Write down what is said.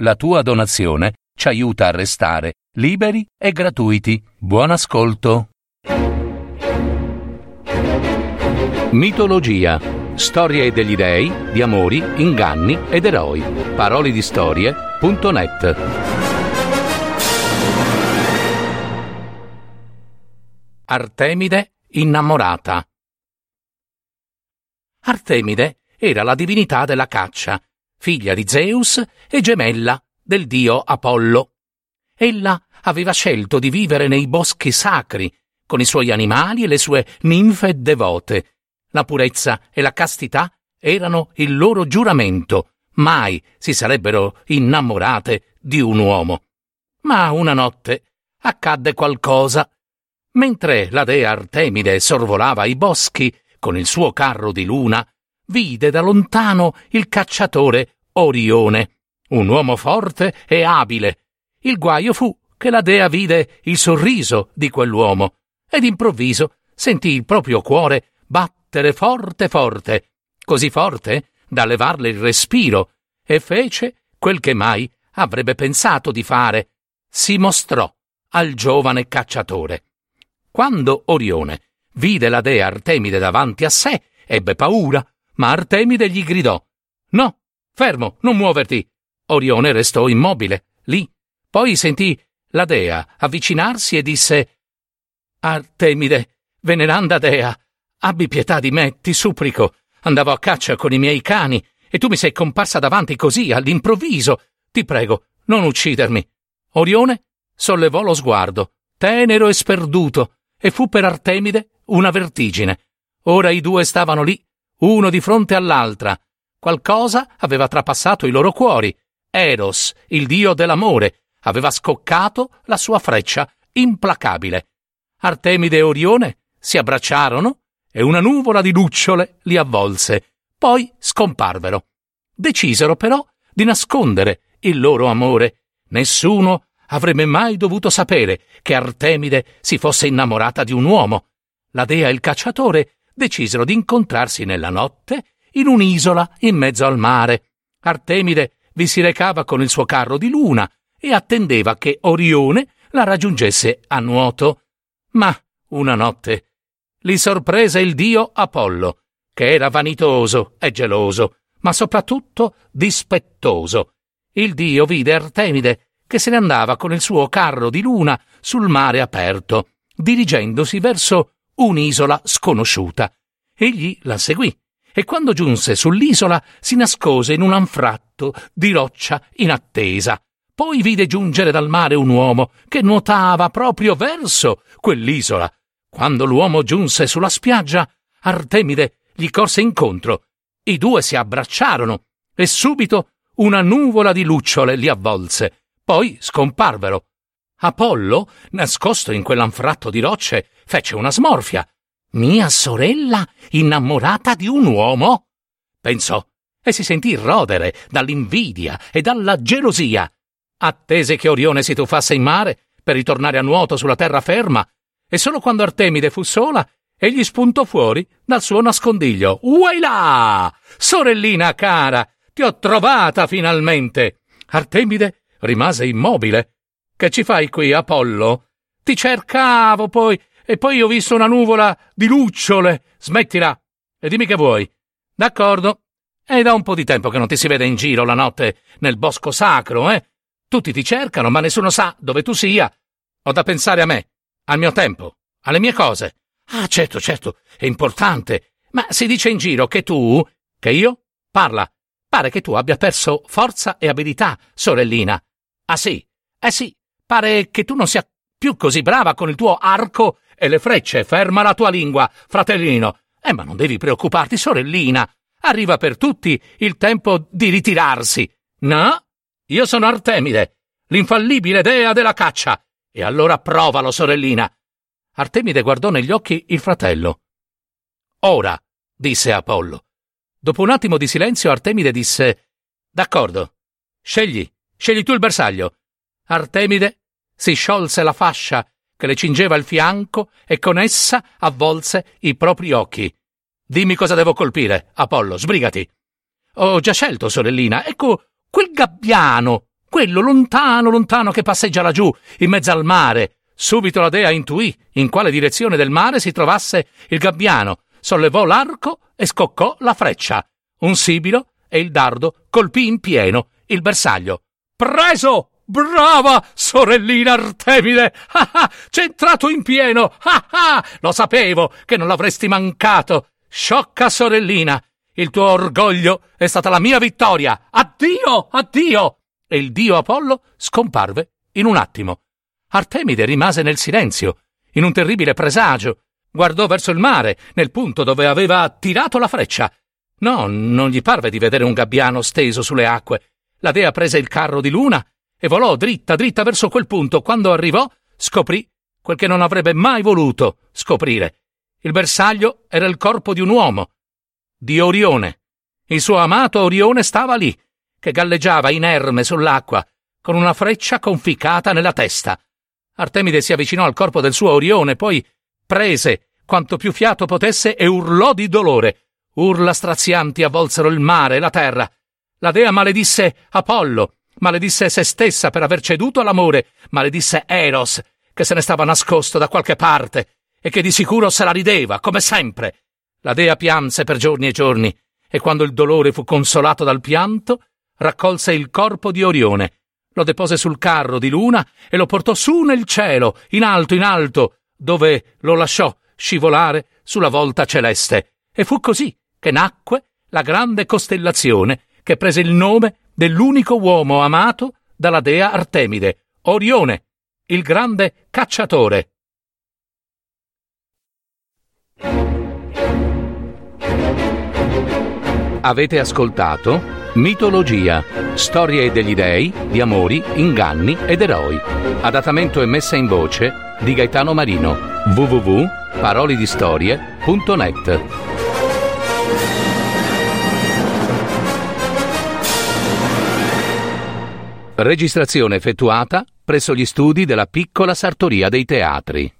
La tua donazione ci aiuta a restare liberi e gratuiti. Buon ascolto. Mitologia. Storie degli dei, di amori, inganni ed eroi. Parole di storie.net. Artemide innamorata. Artemide era la divinità della caccia, figlia di Zeus e gemella del dio Apollo. Ella aveva scelto di vivere nei boschi sacri, con i suoi animali e le sue ninfe devote. La purezza e la castità erano il loro giuramento, mai si sarebbero innamorate di un uomo. Ma una notte accadde qualcosa. Mentre la dea Artemide sorvolava i boschi con il suo carro di luna, vide da lontano il cacciatore Orione, un uomo forte e abile. Il guaio fu che la dea vide il sorriso di quell'uomo ed improvviso sentì il proprio cuore battere forte forte, così forte da levarle il respiro, e fece quel che mai avrebbe pensato di fare. Si mostrò al giovane cacciatore. Quando Orione vide la dea Artemide davanti a sé, ebbe paura, ma Artemide gli gridò No, fermo, non muoverti. Orione restò immobile, lì. Poi sentì la dea avvicinarsi e disse Artemide, veneranda dea, abbi pietà di me, ti supplico. Andavo a caccia con i miei cani e tu mi sei comparsa davanti così, all'improvviso. Ti prego, non uccidermi. Orione sollevò lo sguardo, tenero e sperduto, e fu per Artemide una vertigine. Ora i due stavano lì, uno di fronte all'altra. Qualcosa aveva trapassato i loro cuori. Eros, il dio dell'amore, aveva scoccato la sua freccia implacabile. Artemide e Orione si abbracciarono e una nuvola di lucciole li avvolse. Poi scomparvero. Decisero però di nascondere il loro amore. Nessuno avrebbe mai dovuto sapere che Artemide si fosse innamorata di un uomo. La dea e il cacciatore decisero di incontrarsi nella notte in un'isola in mezzo al mare. Artemide vi si recava con il suo carro di luna e attendeva che Orione la raggiungesse a nuoto. Ma una notte li sorprese il dio Apollo, che era vanitoso e geloso, ma soprattutto dispettoso. Il dio vide Artemide che se ne andava con il suo carro di luna sul mare aperto, dirigendosi verso un'isola sconosciuta. Egli la seguì e quando giunse sull'isola si nascose in un anfratto di roccia in attesa. Poi vide giungere dal mare un uomo che nuotava proprio verso quell'isola. Quando l'uomo giunse sulla spiaggia, Artemide gli corse incontro. I due si abbracciarono e subito una nuvola di lucciole li avvolse. Poi scomparvero. Apollo, nascosto in quell'anfratto di rocce, fece una smorfia. Mia sorella innamorata di un uomo? Pensò e si sentì rodere dall'invidia e dalla gelosia. Attese che Orione si tuffasse in mare per ritornare a nuoto sulla terraferma, e solo quando Artemide fu sola, egli spuntò fuori dal suo nascondiglio. Uailà! Sorellina cara, ti ho trovata finalmente! Artemide rimase immobile. Che ci fai qui, Apollo? Ti cercavo poi, e poi ho visto una nuvola di lucciole. Smettila e dimmi che vuoi. D'accordo. È da un po' di tempo che non ti si vede in giro la notte nel bosco sacro, eh? Tutti ti cercano, ma nessuno sa dove tu sia. Ho da pensare a me, al mio tempo, alle mie cose. Ah, certo, certo, è importante. Ma si dice in giro che tu, che io? Parla. Pare che tu abbia perso forza e abilità, sorellina. Ah sì? Eh sì, pare che tu non sia più così brava con il tuo arco e le frecce. Ferma la tua lingua, fratellino. Eh, ma non devi preoccuparti, sorellina. Arriva per tutti il tempo di ritirarsi. No? Io sono Artemide, l'infallibile dea della caccia. E allora provalo, sorellina. Artemide guardò negli occhi il fratello. Ora, disse Apollo. Dopo un attimo di silenzio, Artemide disse: D'accordo. Scegli. Scegli tu il bersaglio. Artemide si sciolse la fascia che le cingeva il fianco e con essa avvolse i propri occhi. Dimmi cosa devo colpire, Apollo, sbrigati. Ho già scelto, sorellina. Ecco quel gabbiano quello lontano, lontano che passeggia laggiù, in mezzo al mare. Subito la dea intuì in quale direzione del mare si trovasse il gabbiano, sollevò l'arco e scoccò la freccia. Un sibilo e il dardo colpì in pieno il bersaglio. Preso! Brava, sorellina Artemide! Ah ah, c'è entrato in pieno! Ah ah, lo sapevo che non l'avresti mancato! Sciocca sorellina! Il tuo orgoglio è stata la mia vittoria! Addio, addio! E il dio Apollo scomparve in un attimo. Artemide rimase nel silenzio, in un terribile presagio. Guardò verso il mare, nel punto dove aveva tirato la freccia. No, non gli parve di vedere un gabbiano steso sulle acque. La dea prese il carro di luna e volò dritta dritta verso quel punto. Quando arrivò, scoprì quel che non avrebbe mai voluto scoprire. Il bersaglio era il corpo di un uomo, di Orione. Il suo amato Orione stava lì, che galleggiava inerme sull'acqua, con una freccia conficcata nella testa. Artemide si avvicinò al corpo del suo Orione, poi prese quanto più fiato potesse e urlò di dolore. Urla strazianti avvolsero il mare e la terra. La dea maledisse Apollo, maledisse se stessa per aver ceduto all'amore, maledisse Eros, che se ne stava nascosto da qualche parte e che di sicuro se la rideva, come sempre. La dea pianse per giorni e giorni, e quando il dolore fu consolato dal pianto, raccolse il corpo di Orione, lo depose sul carro di Luna e lo portò su nel cielo, in alto, in alto, dove lo lasciò scivolare sulla volta celeste. E fu così che nacque la grande costellazione che prese il nome dell'unico uomo amato dalla dea Artemide, Orione, il grande cacciatore. Avete ascoltato Mitologia, storie degli dei, di amori, inganni ed eroi. Adattamento e messa in voce di Gaetano Marino. www.parolidistorie.net Registrazione effettuata presso gli studi della piccola sartoria dei teatri.